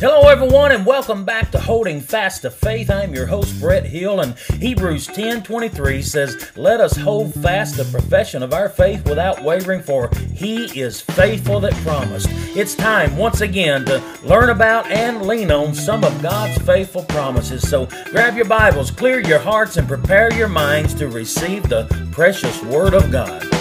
Hello, everyone, and welcome back to Holding Fast to Faith. I'm your host, Brett Hill, and Hebrews 10 23 says, Let us hold fast the profession of our faith without wavering, for he is faithful that promised. It's time once again to learn about and lean on some of God's faithful promises. So grab your Bibles, clear your hearts, and prepare your minds to receive the precious Word of God.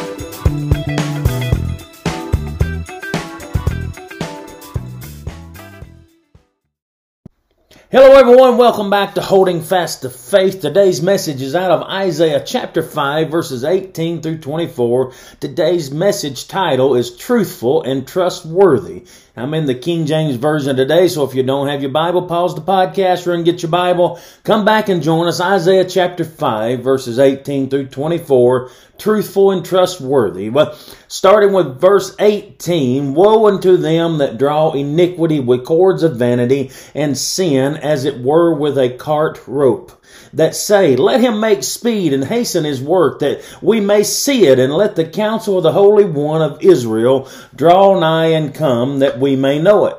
Hello, everyone. Welcome back to Holding Fast to Faith. Today's message is out of Isaiah chapter 5, verses 18 through 24. Today's message title is Truthful and Trustworthy. I'm in the King James Version today, so if you don't have your Bible, pause the podcast, run get your Bible. Come back and join us. Isaiah chapter 5, verses 18 through 24. Truthful and trustworthy. Well, starting with verse 18 Woe unto them that draw iniquity with cords of vanity, and sin as it were with a cart rope that say, Let him make speed and hasten his work, that we may see it, and let the counsel of the Holy One of Israel draw nigh and come, that we may know it.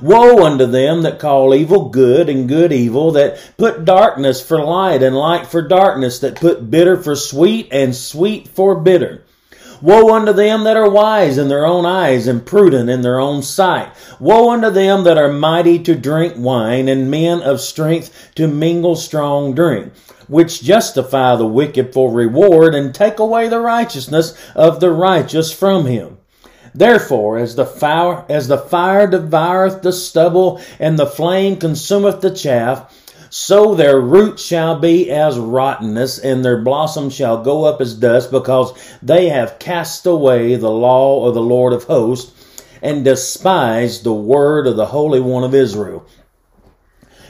Woe unto them that call evil good and good evil, that put darkness for light and light for darkness, that put bitter for sweet and sweet for bitter. Woe unto them that are wise in their own eyes and prudent in their own sight. Woe unto them that are mighty to drink wine and men of strength to mingle strong drink, which justify the wicked for reward and take away the righteousness of the righteous from him. Therefore, as the fire, as the fire devoureth the stubble and the flame consumeth the chaff, so their root shall be as rottenness, and their blossom shall go up as dust, because they have cast away the law of the Lord of hosts, and despised the word of the Holy One of Israel.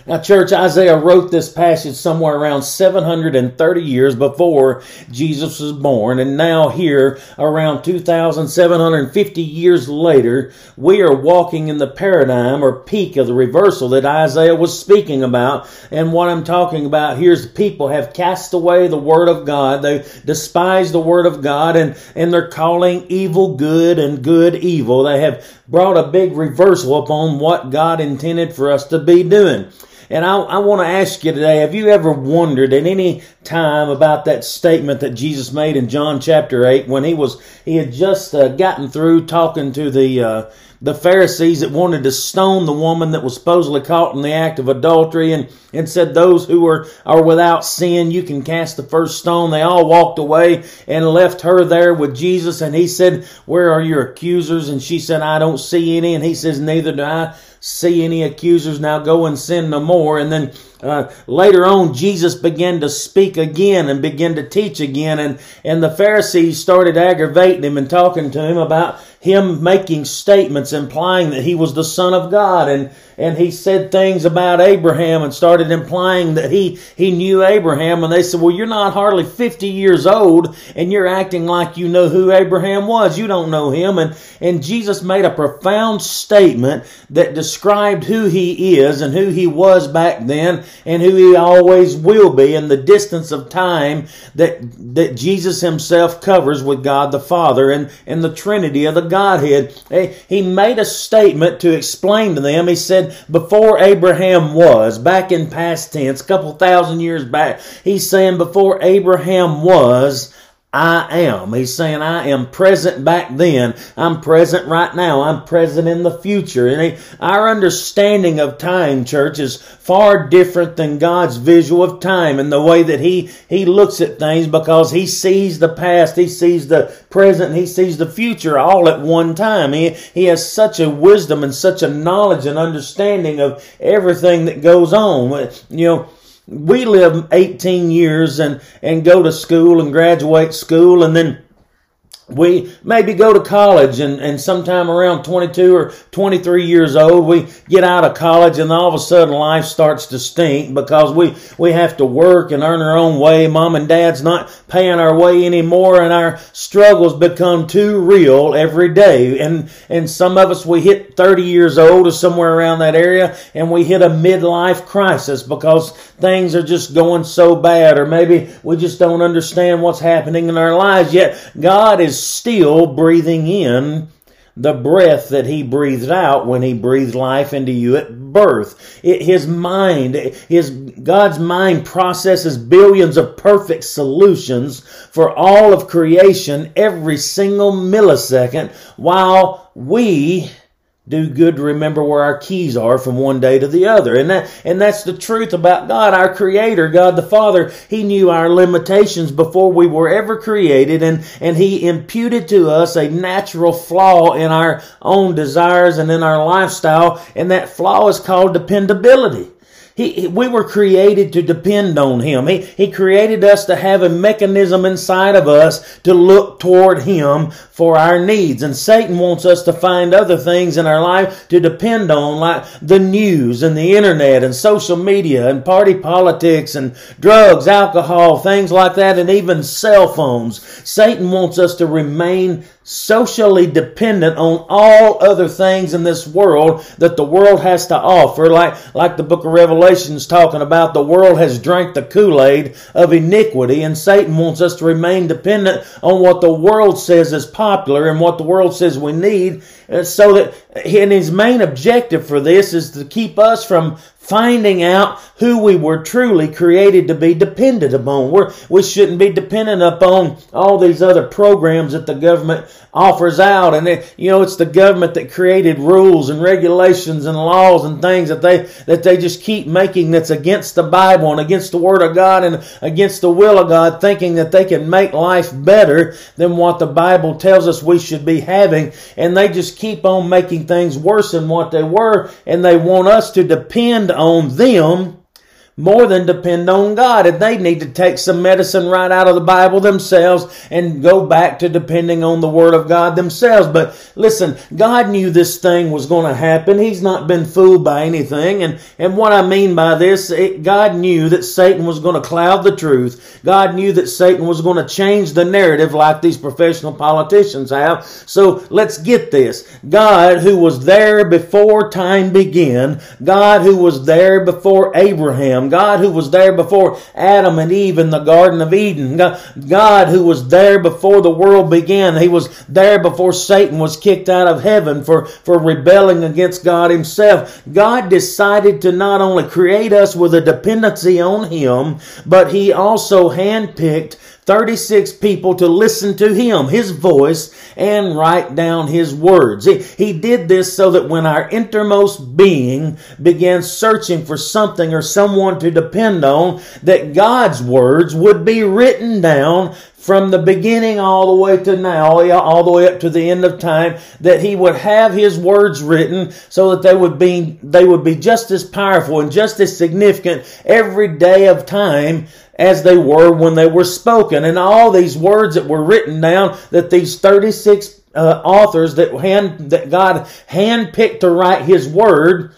Now, church, Isaiah wrote this passage somewhere around 730 years before Jesus was born, and now here, around 2,750 years later, we are walking in the paradigm or peak of the reversal that Isaiah was speaking about. And what I'm talking about here is people have cast away the Word of God. They despise the Word of God, and, and they're calling evil good and good evil. They have brought a big reversal upon what God intended for us to be doing. And I, I want to ask you today, have you ever wondered at any time about that statement that Jesus made in John chapter 8 when he was, he had just uh, gotten through talking to the, uh, the Pharisees that wanted to stone the woman that was supposedly caught in the act of adultery and, and said, those who are, are without sin, you can cast the first stone. They all walked away and left her there with Jesus. And he said, where are your accusers? And she said, I don't see any. And he says, neither do I see any accusers. Now go and sin no more. And then uh, later on, Jesus began to speak again and begin to teach again, and, and the Pharisees started aggravating him and talking to him about him making statements implying that he was the Son of God, and, and he said things about Abraham and started implying that he, he knew Abraham, and they said, well, you're not hardly 50 years old, and you're acting like you know who Abraham was. You don't know him, and, and Jesus made a profound statement that described who he is and who he was back then, and who he always will be in the distance of time that, that Jesus himself covers with God the Father and, and the Trinity of the Godhead. He made a statement to explain to them. He said, before Abraham was, back in past tense, a couple thousand years back, he's saying before Abraham was, I am. He's saying, I am present back then. I'm present right now. I'm present in the future. And he, our understanding of time, church, is far different than God's visual of time and the way that he, he looks at things because he sees the past, he sees the present, he sees the future all at one time. He, he has such a wisdom and such a knowledge and understanding of everything that goes on. You know, we live 18 years and, and go to school and graduate school and then we maybe go to college and, and sometime around 22 or 23 years old, we get out of college and all of a sudden life starts to stink because we, we have to work and earn our own way. Mom and dad's not paying our way anymore and our struggles become too real every day. And, and some of us, we hit 30 years old or somewhere around that area and we hit a midlife crisis because things are just going so bad or maybe we just don't understand what's happening in our lives. Yet God is still breathing in the breath that he breathed out when he breathed life into you at birth. It, his mind, his God's mind processes billions of perfect solutions for all of creation every single millisecond while we do good to remember where our keys are from one day to the other. And that, and that's the truth about God, our creator, God the Father. He knew our limitations before we were ever created and, and he imputed to us a natural flaw in our own desires and in our lifestyle. And that flaw is called dependability. He, we were created to depend on Him. He, he created us to have a mechanism inside of us to look toward Him for our needs. And Satan wants us to find other things in our life to depend on, like the news and the internet and social media and party politics and drugs, alcohol, things like that, and even cell phones. Satan wants us to remain socially dependent on all other things in this world that the world has to offer. Like, like the book of Revelation is talking about, the world has drank the Kool-Aid of iniquity and Satan wants us to remain dependent on what the world says is popular and what the world says we need uh, so that and his main objective for this is to keep us from finding out who we were truly created to be dependent upon. We're, we shouldn't be dependent upon all these other programs that the government offers out. And, it, you know, it's the government that created rules and regulations and laws and things that they, that they just keep making that's against the Bible and against the Word of God and against the will of God, thinking that they can make life better than what the Bible tells us we should be having. And they just keep on making things worse than what they were. And they want us to depend on them more than depend on God. And they need to take some medicine right out of the Bible themselves and go back to depending on the Word of God themselves. But listen, God knew this thing was going to happen. He's not been fooled by anything. And, and what I mean by this, it, God knew that Satan was going to cloud the truth. God knew that Satan was going to change the narrative like these professional politicians have. So let's get this. God who was there before time began, God who was there before Abraham, God who was there before Adam and Eve in the Garden of Eden, God who was there before the world began. He was there before Satan was kicked out of heaven for, for rebelling against God himself. God decided to not only create us with a dependency on Him, but He also handpicked 36 people to listen to him, his voice, and write down his words. He, he did this so that when our innermost being began searching for something or someone to depend on, that God's words would be written down from the beginning all the way to now, all the way up to the end of time, that he would have his words written so that they would be, they would be just as powerful and just as significant every day of time as they were when they were spoken. And all these words that were written down, that these 36 uh, authors that hand, that God handpicked to write his word,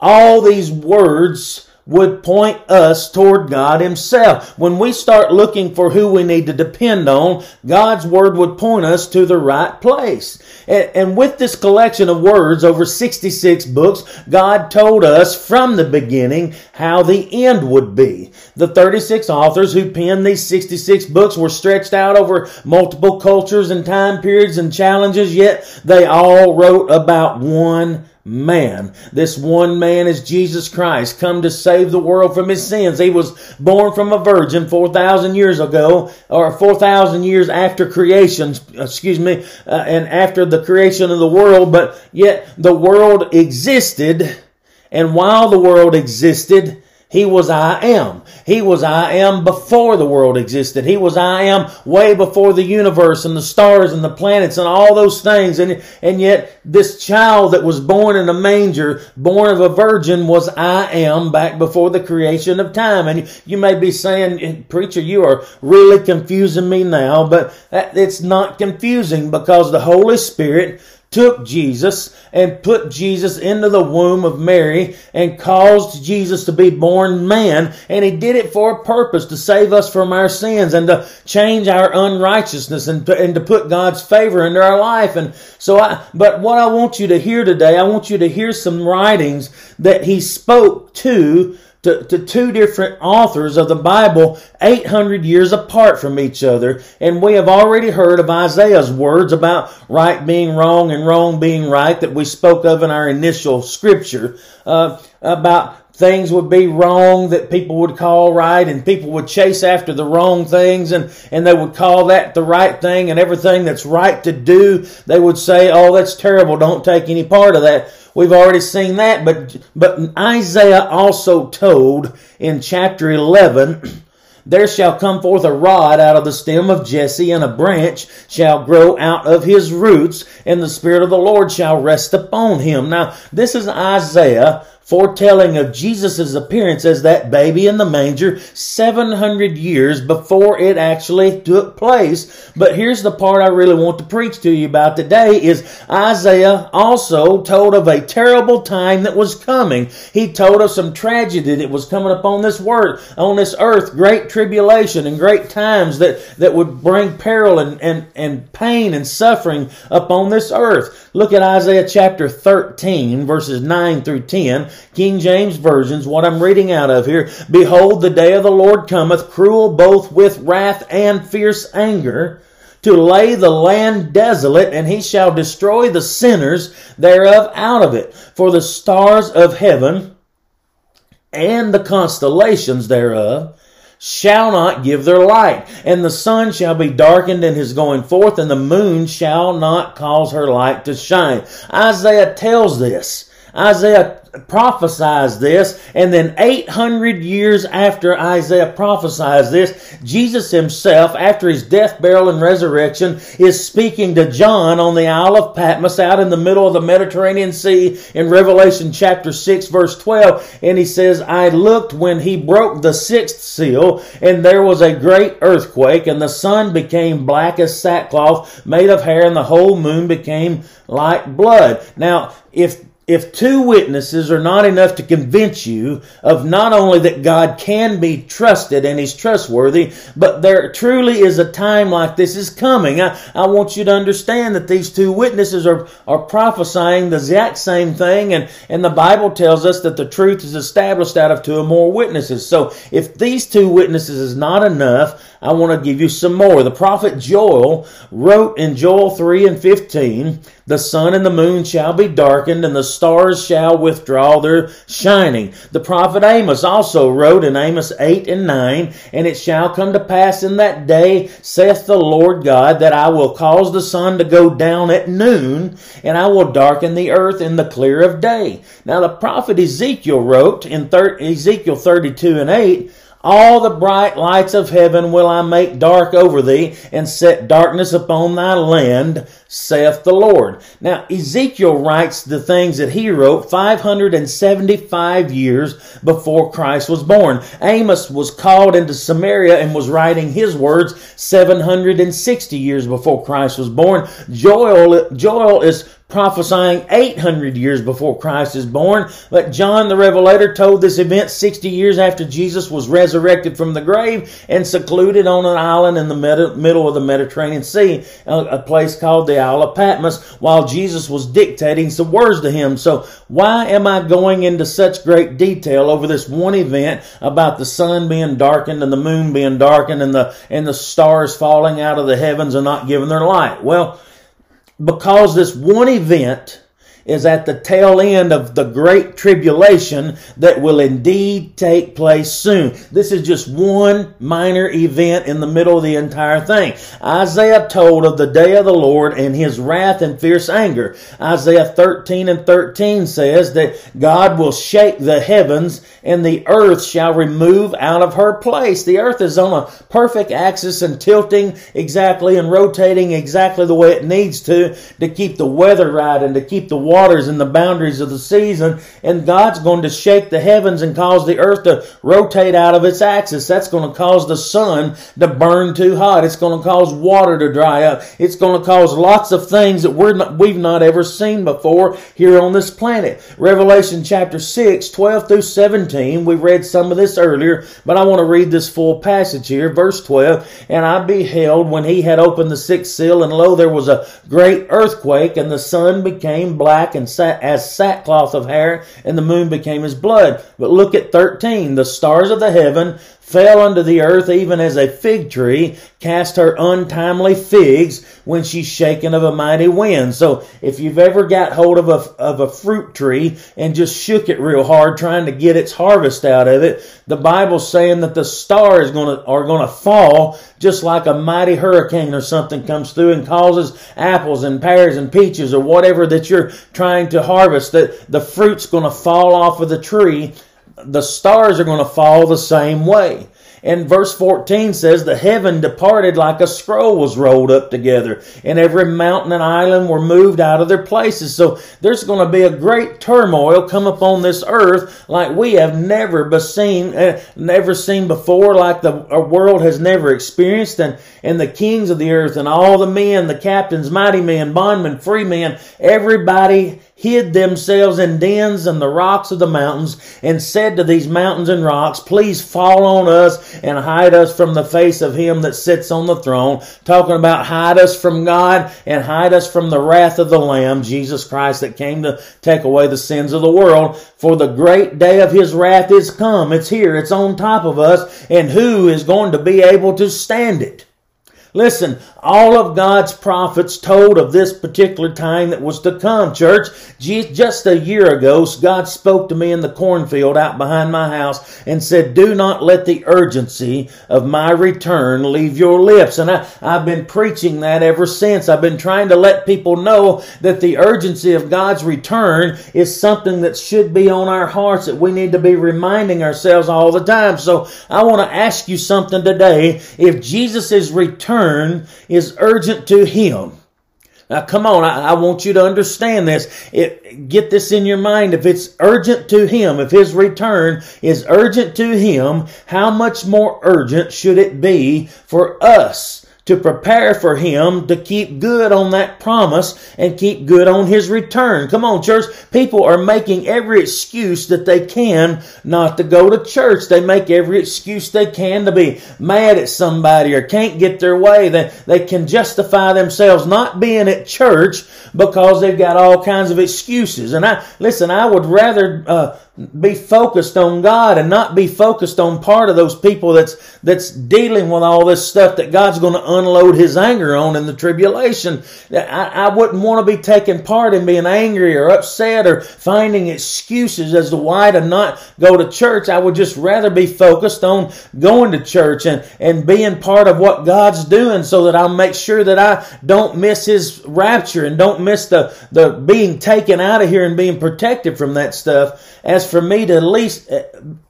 all these words would point us toward God Himself. When we start looking for who we need to depend on, God's Word would point us to the right place. And, with this collection of words, over 66 books, God told us from the beginning how the end would be. The 36 authors who penned these 66 books were stretched out over multiple cultures and time periods and challenges, yet they all wrote about one man. This one man is Jesus Christ, come to save the world from his sins. He was born from a virgin 4,000 years ago, or 4,000 years after creation, excuse me, uh, and after the creation of the world, but yet the world existed, and while the world existed, he was I am. He was I am before the world existed. He was I am way before the universe and the stars and the planets and all those things. And, and yet this child that was born in a manger, born of a virgin was I am back before the creation of time. And you may be saying, preacher, you are really confusing me now, but it's not confusing because the Holy Spirit took Jesus and put Jesus into the womb of Mary and caused Jesus to be born man. And he did it for a purpose to save us from our sins and to change our unrighteousness and to, and to put God's favor into our life. And so I, but what I want you to hear today, I want you to hear some writings that he spoke to to, to two different authors of the Bible 800 years apart from each other. And we have already heard of Isaiah's words about right being wrong and wrong being right that we spoke of in our initial scripture, uh, about things would be wrong that people would call right and people would chase after the wrong things and, and they would call that the right thing and everything that's right to do, they would say, oh, that's terrible. Don't take any part of that. We've already seen that, but, but Isaiah also told in chapter 11, there shall come forth a rod out of the stem of Jesse, and a branch shall grow out of his roots, and the Spirit of the Lord shall rest upon him. Now, this is Isaiah foretelling of Jesus' appearance as that baby in the manger 700 years before it actually took place. But here's the part I really want to preach to you about today is Isaiah also told of a terrible time that was coming. He told of some tragedy that was coming upon this word, on this earth, great tribulation and great times that, that would bring peril and, and, and pain and suffering upon this earth. Look at Isaiah chapter 13 verses 9 through 10. King James versions, what I'm reading out of here. Behold, the day of the Lord cometh, cruel both with wrath and fierce anger, to lay the land desolate, and he shall destroy the sinners thereof out of it. For the stars of heaven and the constellations thereof shall not give their light, and the sun shall be darkened in his going forth, and the moon shall not cause her light to shine. Isaiah tells this. Isaiah prophesies this, and then 800 years after Isaiah prophesies this, Jesus himself, after his death, burial, and resurrection, is speaking to John on the Isle of Patmos out in the middle of the Mediterranean Sea in Revelation chapter 6 verse 12, and he says, I looked when he broke the sixth seal, and there was a great earthquake, and the sun became black as sackcloth made of hair, and the whole moon became like blood. Now, if if two witnesses are not enough to convince you of not only that God can be trusted and He's trustworthy, but there truly is a time like this is coming. I, I want you to understand that these two witnesses are, are prophesying the exact same thing, and, and the Bible tells us that the truth is established out of two or more witnesses. So if these two witnesses is not enough, I want to give you some more. The prophet Joel wrote in Joel 3 and 15, The sun and the moon shall be darkened, and the stars shall withdraw their shining. The prophet Amos also wrote in Amos 8 and 9, And it shall come to pass in that day, saith the Lord God, that I will cause the sun to go down at noon, and I will darken the earth in the clear of day. Now the prophet Ezekiel wrote in Ezekiel 32 and 8, all the bright lights of heaven will I make dark over thee, and set darkness upon thy land, saith the Lord. Now, Ezekiel writes the things that he wrote 575 years before Christ was born. Amos was called into Samaria and was writing his words 760 years before Christ was born. Joel, Joel is prophesying 800 years before Christ is born. But John the Revelator told this event 60 years after Jesus was resurrected from the grave and secluded on an island in the middle of the Mediterranean Sea, a place called the Isle of Patmos, while Jesus was dictating some words to him. So why am I going into such great detail over this one event about the sun being darkened and the moon being darkened and the, and the stars falling out of the heavens and not giving their light? Well, because this one event is at the tail end of the great tribulation that will indeed take place soon. This is just one minor event in the middle of the entire thing. Isaiah told of the day of the Lord and his wrath and fierce anger. Isaiah 13 and 13 says that God will shake the heavens and the earth shall remove out of her place. The earth is on a perfect axis and tilting exactly and rotating exactly the way it needs to to keep the weather right and to keep the waters and the boundaries of the season. And God's going to shake the heavens and cause the earth to rotate out of its axis. That's going to cause the sun to burn too hot. It's going to cause water to dry up. It's going to cause lots of things that we're not, we've not ever seen before here on this planet. Revelation chapter 6, 12 through 17. We read some of this earlier, but I want to read this full passage here. Verse 12. And I beheld when he had opened the sixth seal, and lo, there was a great earthquake, and the sun became black black and sat as sackcloth of hair, and the moon became as blood. But look at 13. The stars of the heaven fell unto the earth even as a fig tree cast her untimely figs when she's shaken of a mighty wind. So if you've ever got hold of a, of a fruit tree and just shook it real hard trying to get its harvest out of it, the Bible's saying that the stars gonna, are gonna fall just like a mighty hurricane or something comes through and causes apples and pears and peaches or whatever that you're trying to harvest, that the fruit's gonna fall off of the tree the stars are going to fall the same way. And verse 14 says, The heaven departed like a scroll was rolled up together, and every mountain and island were moved out of their places. So there's going to be a great turmoil come upon this earth like we have never seen, uh, never seen before, like the world has never experienced. And, and the kings of the earth and all the men, the captains, mighty men, bondmen, free men, everybody hid themselves in dens and the rocks of the mountains and said to these mountains and rocks, please fall on us and hide us from the face of him that sits on the throne. Talking about hide us from God and hide us from the wrath of the Lamb, Jesus Christ that came to take away the sins of the world. For the great day of his wrath is come. It's here. It's on top of us. And who is going to be able to stand it? Listen, all of God's prophets told of this particular time that was to come, church. Just a year ago, God spoke to me in the cornfield out behind my house and said, Do not let the urgency of my return leave your lips. And I, I've been preaching that ever since. I've been trying to let people know that the urgency of God's return is something that should be on our hearts, that we need to be reminding ourselves all the time. So I want to ask you something today. If Jesus is returning, is urgent to him. Now, come on, I, I, want you to understand this. It, get this in your mind. If it's urgent to Him, if His return is urgent to Him, how much more urgent should it be for us? To prepare for him to keep good on that promise and keep good on his return. Come on, church. People are making every excuse that they can not to go to church. They make every excuse they can to be mad at somebody or can't get their way. They, they can justify themselves not being at church because they've got all kinds of excuses. And I, listen, I would rather, uh, be focused on God and not be focused on part of those people that's that's dealing with all this stuff that God's going to unload His anger on in the tribulation. I, I wouldn't want to be taking part in being angry or upset or finding excuses as to why to not go to church. I would just rather be focused on going to church and and being part of what God's doing, so that I'll make sure that I don't miss His rapture and don't miss the the being taken out of here and being protected from that stuff as for me to at least uh,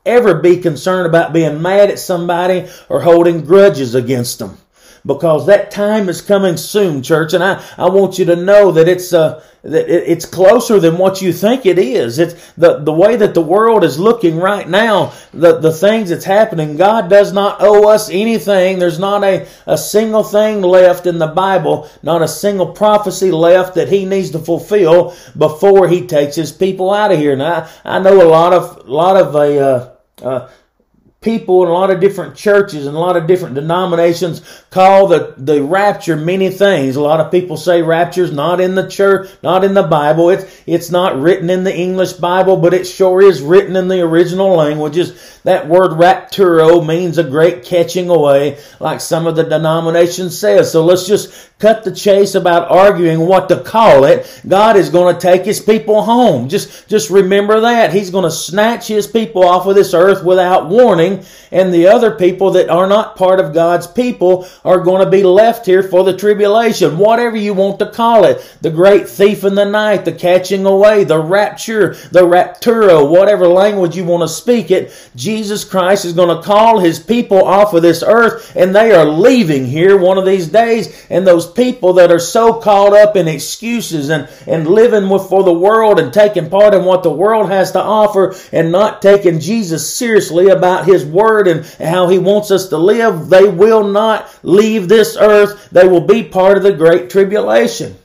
ever be concerned about being mad at somebody or holding grudges against them. Because that time is coming soon, church, and I, I want you to know that it's uh, it's closer than what you think it is. It's the, the way that the world is looking right now, the, the things that's happening. God does not owe us anything. There's not a, a single thing left in the Bible, not a single prophecy left that he needs to fulfill before he takes his people out of here. Now, I, I know a lot of, a lot of a, uh, uh, people in a lot of different churches and a lot of different denominations call the, the rapture many things. A lot of people say rapture's not in the church, not in the Bible. It's, it's not written in the English Bible, but it sure is written in the original languages. That word rapturo means a great catching away, like some of the denominations says. So let's just cut the chase about arguing what to call it. God is going to take his people home. Just, just remember that. He's going to snatch his people off of this earth without warning, and the other people that are not part of God's people are going to be left here for the tribulation. Whatever you want to call it. The great thief in the night, the catching away, the rapture, the rapturo, whatever language you want to speak it. Jesus Christ is going to call his people off of this earth, and they are leaving here one of these days, and those people that are so caught up in excuses and, and living with, for the world and taking part in what the world has to offer and not taking Jesus seriously about His Word and how He wants us to live, they will not leave this earth. They will be part of the Great Tribulation.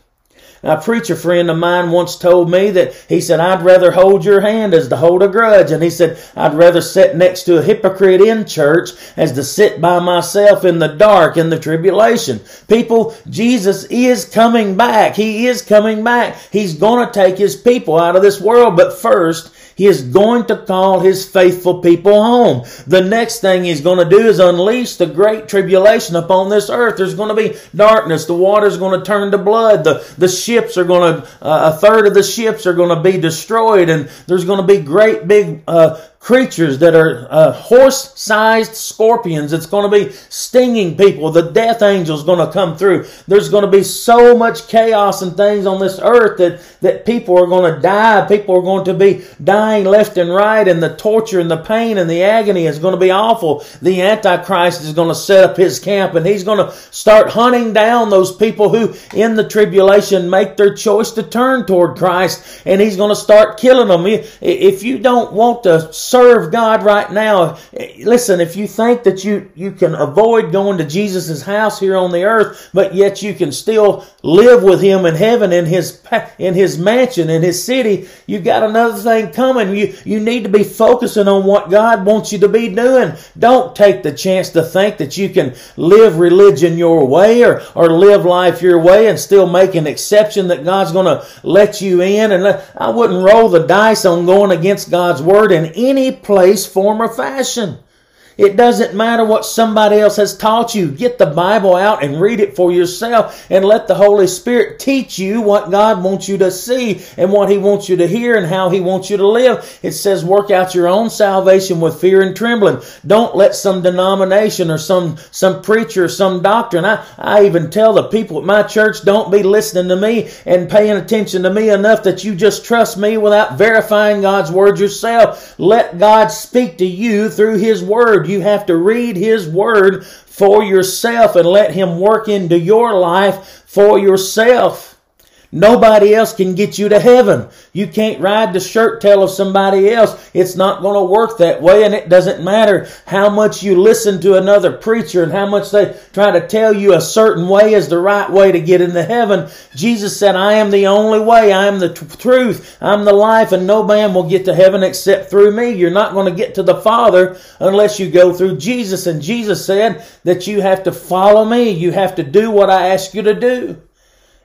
A preacher friend of mine once told me that he said, I'd rather hold your hand as to hold a grudge. And he said, I'd rather sit next to a hypocrite in church as to sit by myself in the dark in the tribulation. People, Jesus is coming back. He is coming back. He's going to take his people out of this world. But first, he is going to call his faithful people home. The next thing he's going to do is unleash the great tribulation upon this earth. There's going to be darkness. The water's going to turn to blood. The, the ships are going to, uh, a third of the ships are going to be destroyed and there's going to be great big, uh, creatures that are uh, horse-sized scorpions. It's going to be stinging people. The death angel's going to come through. There's going to be so much chaos and things on this earth that, that people are going to die. People are going to be dying left and right and the torture and the pain and the agony is going to be awful. The Antichrist is going to set up his camp and he's going to start hunting down those people who in the tribulation make their choice to turn toward Christ and he's going to start killing them. If you don't want to serve God right now. Listen, if you think that you, you can avoid going to Jesus' house here on the earth, but yet you can still live with Him in heaven in His, in His mansion, in His city, you got another thing coming. You, you need to be focusing on what God wants you to be doing. Don't take the chance to think that you can live religion your way or, or live life your way and still make an exception that God's going to let you in. And let, I wouldn't roll the dice on going against God's word in any any place, form, or fashion. It doesn't matter what somebody else has taught you. Get the Bible out and read it for yourself and let the Holy Spirit teach you what God wants you to see and what He wants you to hear and how He wants you to live. It says work out your own salvation with fear and trembling. Don't let some denomination or some, some preacher or some doctrine. I, I even tell the people at my church, don't be listening to me and paying attention to me enough that you just trust me without verifying God's word yourself. Let God speak to you through His word. You have to read His Word for yourself and let Him work into your life for yourself. Nobody else can get you to heaven. You can't ride the shirt tail of somebody else. It's not going to work that way and it doesn't matter how much you listen to another preacher and how much they try to tell you a certain way is the right way to get into heaven. Jesus said, I am the only way. I am the t- truth. I'm the life and no man will get to heaven except through me. You're not going to get to the Father unless you go through Jesus. And Jesus said that you have to follow me. You have to do what I ask you to do.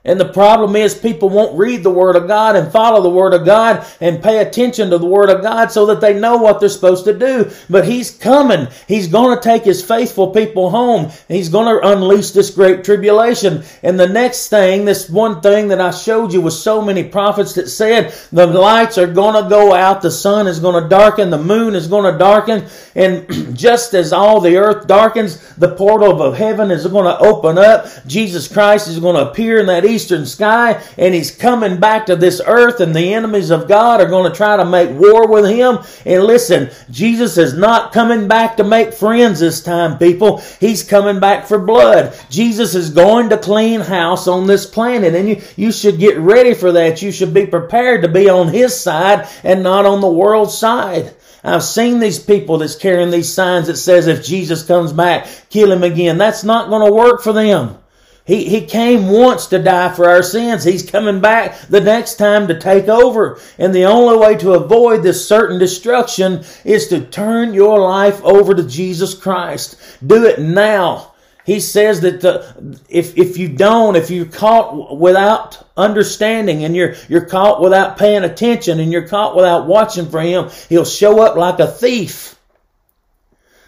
And the problem is people won't read the Word of God and follow the Word of God and pay attention to the Word of God so that they know what they're supposed to do. But He's coming. He's going to take His faithful people home. He's going to unleash this great tribulation. And the next thing, this one thing that I showed you was so many prophets that said the lights are going to go out, the sun is going to darken, the moon is going to darken, and just as all the earth darkens, the portal of heaven is going to open up. Jesus Christ is going to appear in that eastern sky and he's coming back to this earth and the enemies of God are going to try to make war with him. And listen, Jesus is not coming back to make friends this time, people. He's coming back for blood. Jesus is going to clean house on this planet and you, you should get ready for that. You should be prepared to be on his side and not on the world's side. I've seen these people that's carrying these signs that says if Jesus comes back, kill him again. That's not going to work for them. He, he came once to die for our sins. He's coming back the next time to take over. And the only way to avoid this certain destruction is to turn your life over to Jesus Christ. Do it now. He says that the, if, if you don't, if you're caught without understanding and you're, you're caught without paying attention and you're caught without watching for Him, He'll show up like a thief.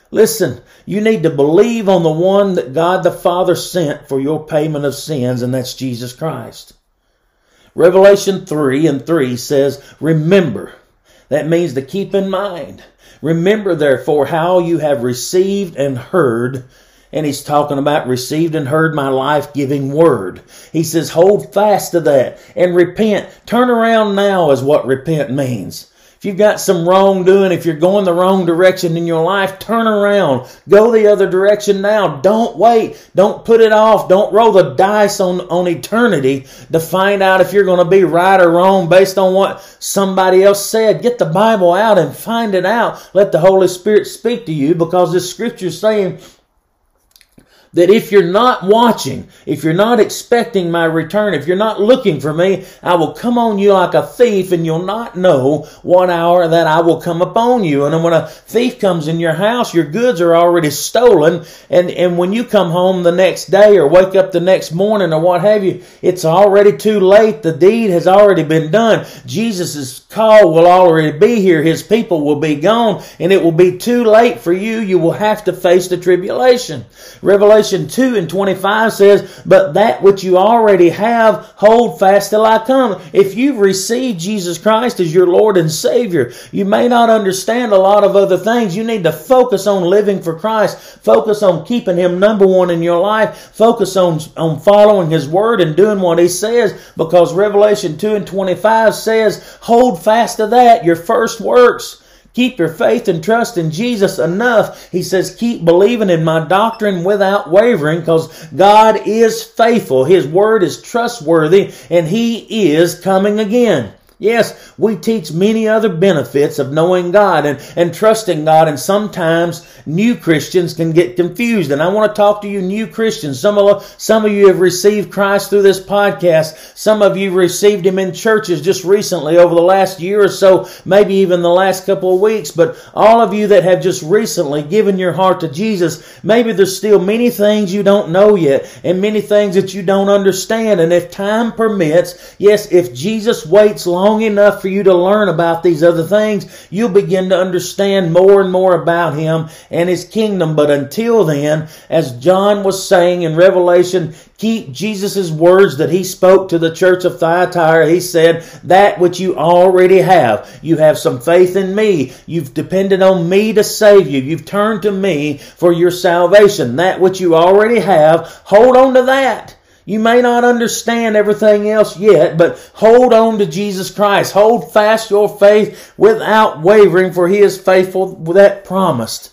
Listen, you need to believe on the one that God the Father sent for your payment of sins, and that's Jesus Christ. Revelation 3 and 3 says, Remember. That means to keep in mind. Remember, therefore, how you have received and heard. And he's talking about received and heard my life giving word. He says, hold fast to that and repent. Turn around now is what repent means. If you've got some wrongdoing, if you're going the wrong direction in your life, turn around. Go the other direction now. Don't wait. Don't put it off. Don't roll the dice on, on eternity to find out if you're going to be right or wrong based on what somebody else said. Get the Bible out and find it out. Let the Holy Spirit speak to you because this scripture is saying that if you're not watching, if you're not expecting my return, if you're not looking for me, I will come on you like a thief and you'll not know what hour that I will come upon you. And when a thief comes in your house, your goods are already stolen. And, and when you come home the next day or wake up the next morning or what have you, it's already too late. The deed has already been done. Jesus' call will already be here. His people will be gone and it will be too late for you. You will have to face the tribulation. Revelation 2 and 25 says, But that which you already have, hold fast till I come. If you've received Jesus Christ as your Lord and Savior, you may not understand a lot of other things. You need to focus on living for Christ. Focus on keeping Him number one in your life. Focus on, on following His Word and doing what He says because Revelation 2 and 25 says, Hold fast to that, your first works. Keep your faith and trust in Jesus enough. He says, keep believing in my doctrine without wavering because God is faithful. His word is trustworthy and he is coming again. Yes, we teach many other benefits of knowing God and, and trusting God, and sometimes new Christians can get confused. And I want to talk to you new Christians. Some of, some of you have received Christ through this podcast. Some of you received Him in churches just recently over the last year or so, maybe even the last couple of weeks. But all of you that have just recently given your heart to Jesus, maybe there's still many things you don't know yet and many things that you don't understand. And if time permits, yes, if Jesus waits long long enough for you to learn about these other things, you'll begin to understand more and more about Him and His kingdom. But until then, as John was saying in Revelation, keep Jesus' words that he spoke to the church of Thyatira. He said, that which you already have. You have some faith in me. You've depended on me to save you. You've turned to me for your salvation. That which you already have, hold on to that. You may not understand everything else yet, but hold on to Jesus Christ. Hold fast your faith without wavering, for he is faithful that promised.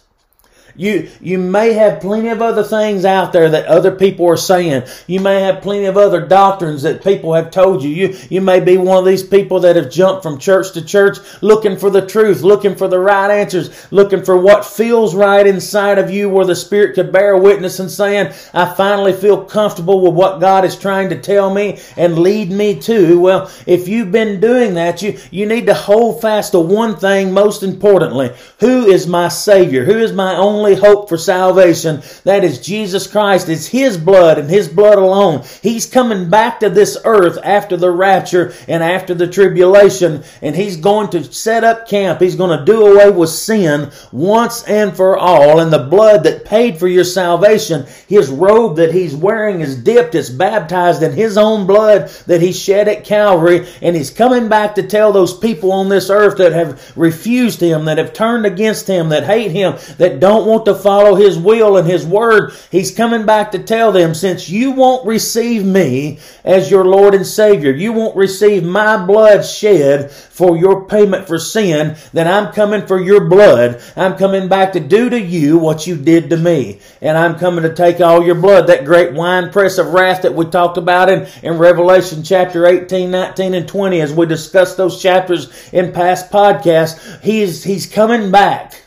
You, you may have plenty of other things out there that other people are saying. You may have plenty of other doctrines that people have told you. You, you may be one of these people that have jumped from church to church looking for the truth, looking for the right answers, looking for what feels right inside of you where the Spirit could bear witness and saying, I finally feel comfortable with what God is trying to tell me and lead me to. Well, if you've been doing that, you, you need to hold fast to one thing most importantly. Who is my Savior? Who is my only only hope for salvation. That is Jesus Christ. It's His blood and His blood alone. He's coming back to this earth after the rapture and after the tribulation, and He's going to set up camp. He's going to do away with sin once and for all. And the blood that paid for your salvation, His robe that He's wearing is dipped, it's baptized in His own blood that He shed at Calvary. And He's coming back to tell those people on this earth that have refused Him, that have turned against Him, that hate Him, that don't want want to follow His will and His word, He's coming back to tell them, since you won't receive me as your Lord and Savior, you won't receive my blood shed for your payment for sin, then I'm coming for your blood. I'm coming back to do to you what you did to me. And I'm coming to take all your blood, that great wine press of wrath that we talked about in, in Revelation chapter 18, 19, and 20 as we discussed those chapters in past podcasts. He's, he's coming back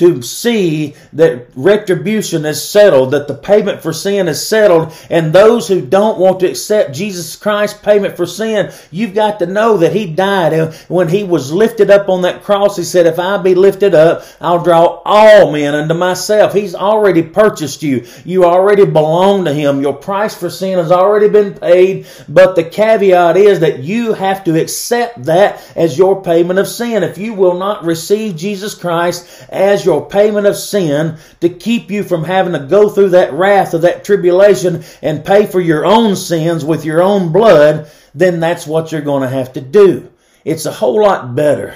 to see that retribution is settled, that the payment for sin is settled, and those who don't want to accept Jesus Christ's payment for sin, you've got to know that He died. And when He was lifted up on that cross, He said, If I be lifted up, I'll draw all men unto myself. He's already purchased you. You already belong to Him. Your price for sin has already been paid, but the caveat is that you have to accept that as your payment of sin. If you will not receive Jesus Christ as your your payment of sin to keep you from having to go through that wrath of that tribulation and pay for your own sins with your own blood, then that's what you're going to have to do. It's a whole lot better.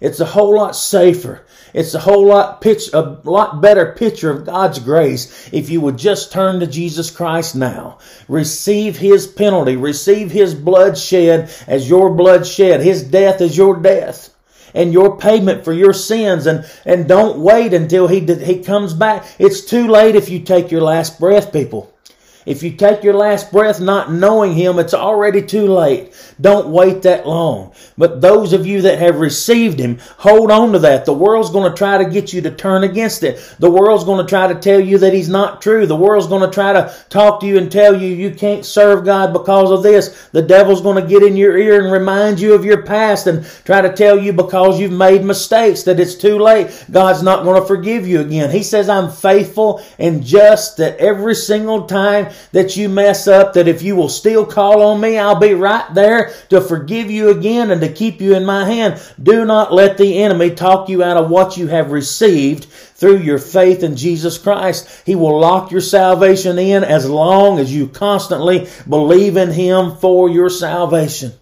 It's a whole lot safer. It's a whole lot pitch, a lot better picture of God's grace if you would just turn to Jesus Christ now. Receive His penalty. Receive His blood shed as your blood shed. His death as your death and your payment for your sins and, and don't wait until he, he comes back. It's too late if you take your last breath, people. If you take your last breath not knowing Him, it's already too late. Don't wait that long. But those of you that have received Him, hold on to that. The world's going to try to get you to turn against it. The world's going to try to tell you that He's not true. The world's going to try to talk to you and tell you you can't serve God because of this. The devil's going to get in your ear and remind you of your past and try to tell you because you've made mistakes that it's too late. God's not going to forgive you again. He says, I'm faithful and just that every single time that you mess up, that if you will still call on me, I'll be right there to forgive you again and to keep you in my hand. Do not let the enemy talk you out of what you have received through your faith in Jesus Christ. He will lock your salvation in as long as you constantly believe in Him for your salvation.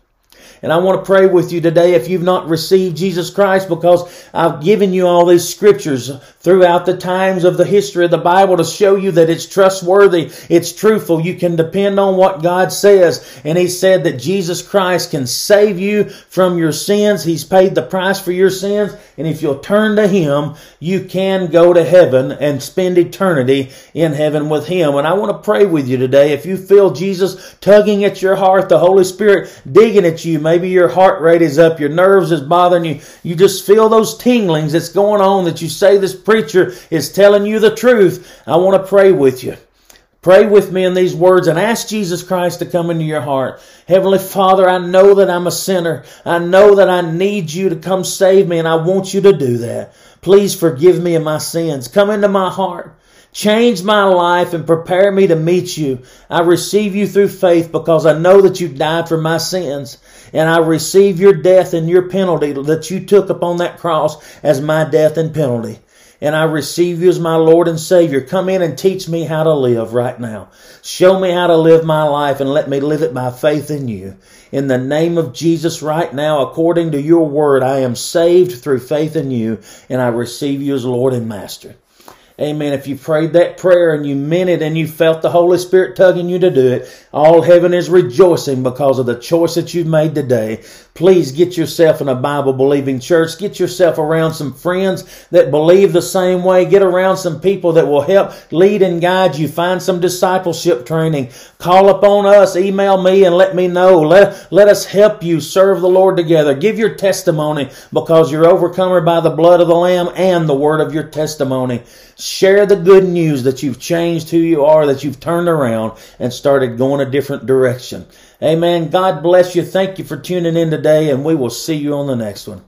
And I want to pray with you today if you've not received Jesus Christ because I've given you all these scriptures throughout the times of the history of the Bible to show you that it's trustworthy, it's truthful. You can depend on what God says. And He said that Jesus Christ can save you from your sins. He's paid the price for your sins. And if you'll turn to Him, you can go to heaven and spend eternity in heaven with Him. And I want to pray with you today. If you feel Jesus tugging at your heart, the Holy Spirit digging at you, maybe your heart rate is up, your nerves is bothering you, you just feel those tinglings that's going on that you say this preacher is telling you the truth. I want to pray with you. Pray with me in these words and ask Jesus Christ to come into your heart. Heavenly Father, I know that I'm a sinner. I know that I need you to come save me and I want you to do that. Please forgive me of my sins. Come into my heart. Change my life and prepare me to meet you. I receive you through faith because I know that you died for my sins. And I receive your death and your penalty that you took upon that cross as my death and penalty and I receive you as my Lord and Savior. Come in and teach me how to live right now. Show me how to live my life and let me live it by faith in you. In the name of Jesus right now, according to your word, I am saved through faith in you and I receive you as Lord and Master. Amen. If you prayed that prayer and you meant it and you felt the Holy Spirit tugging you to do it, all heaven is rejoicing because of the choice that you've made today. Please get yourself in a Bible believing church. Get yourself around some friends that believe the same way. Get around some people that will help lead and guide you. Find some discipleship training. Call upon us. Email me and let me know. Let, let us help you serve the Lord together. Give your testimony because you're overcomer by the blood of the Lamb and the word of your testimony. Share the good news that you've changed who you are, that you've turned around and started going a different direction. Amen. God bless you. Thank you for tuning in today, and we will see you on the next one.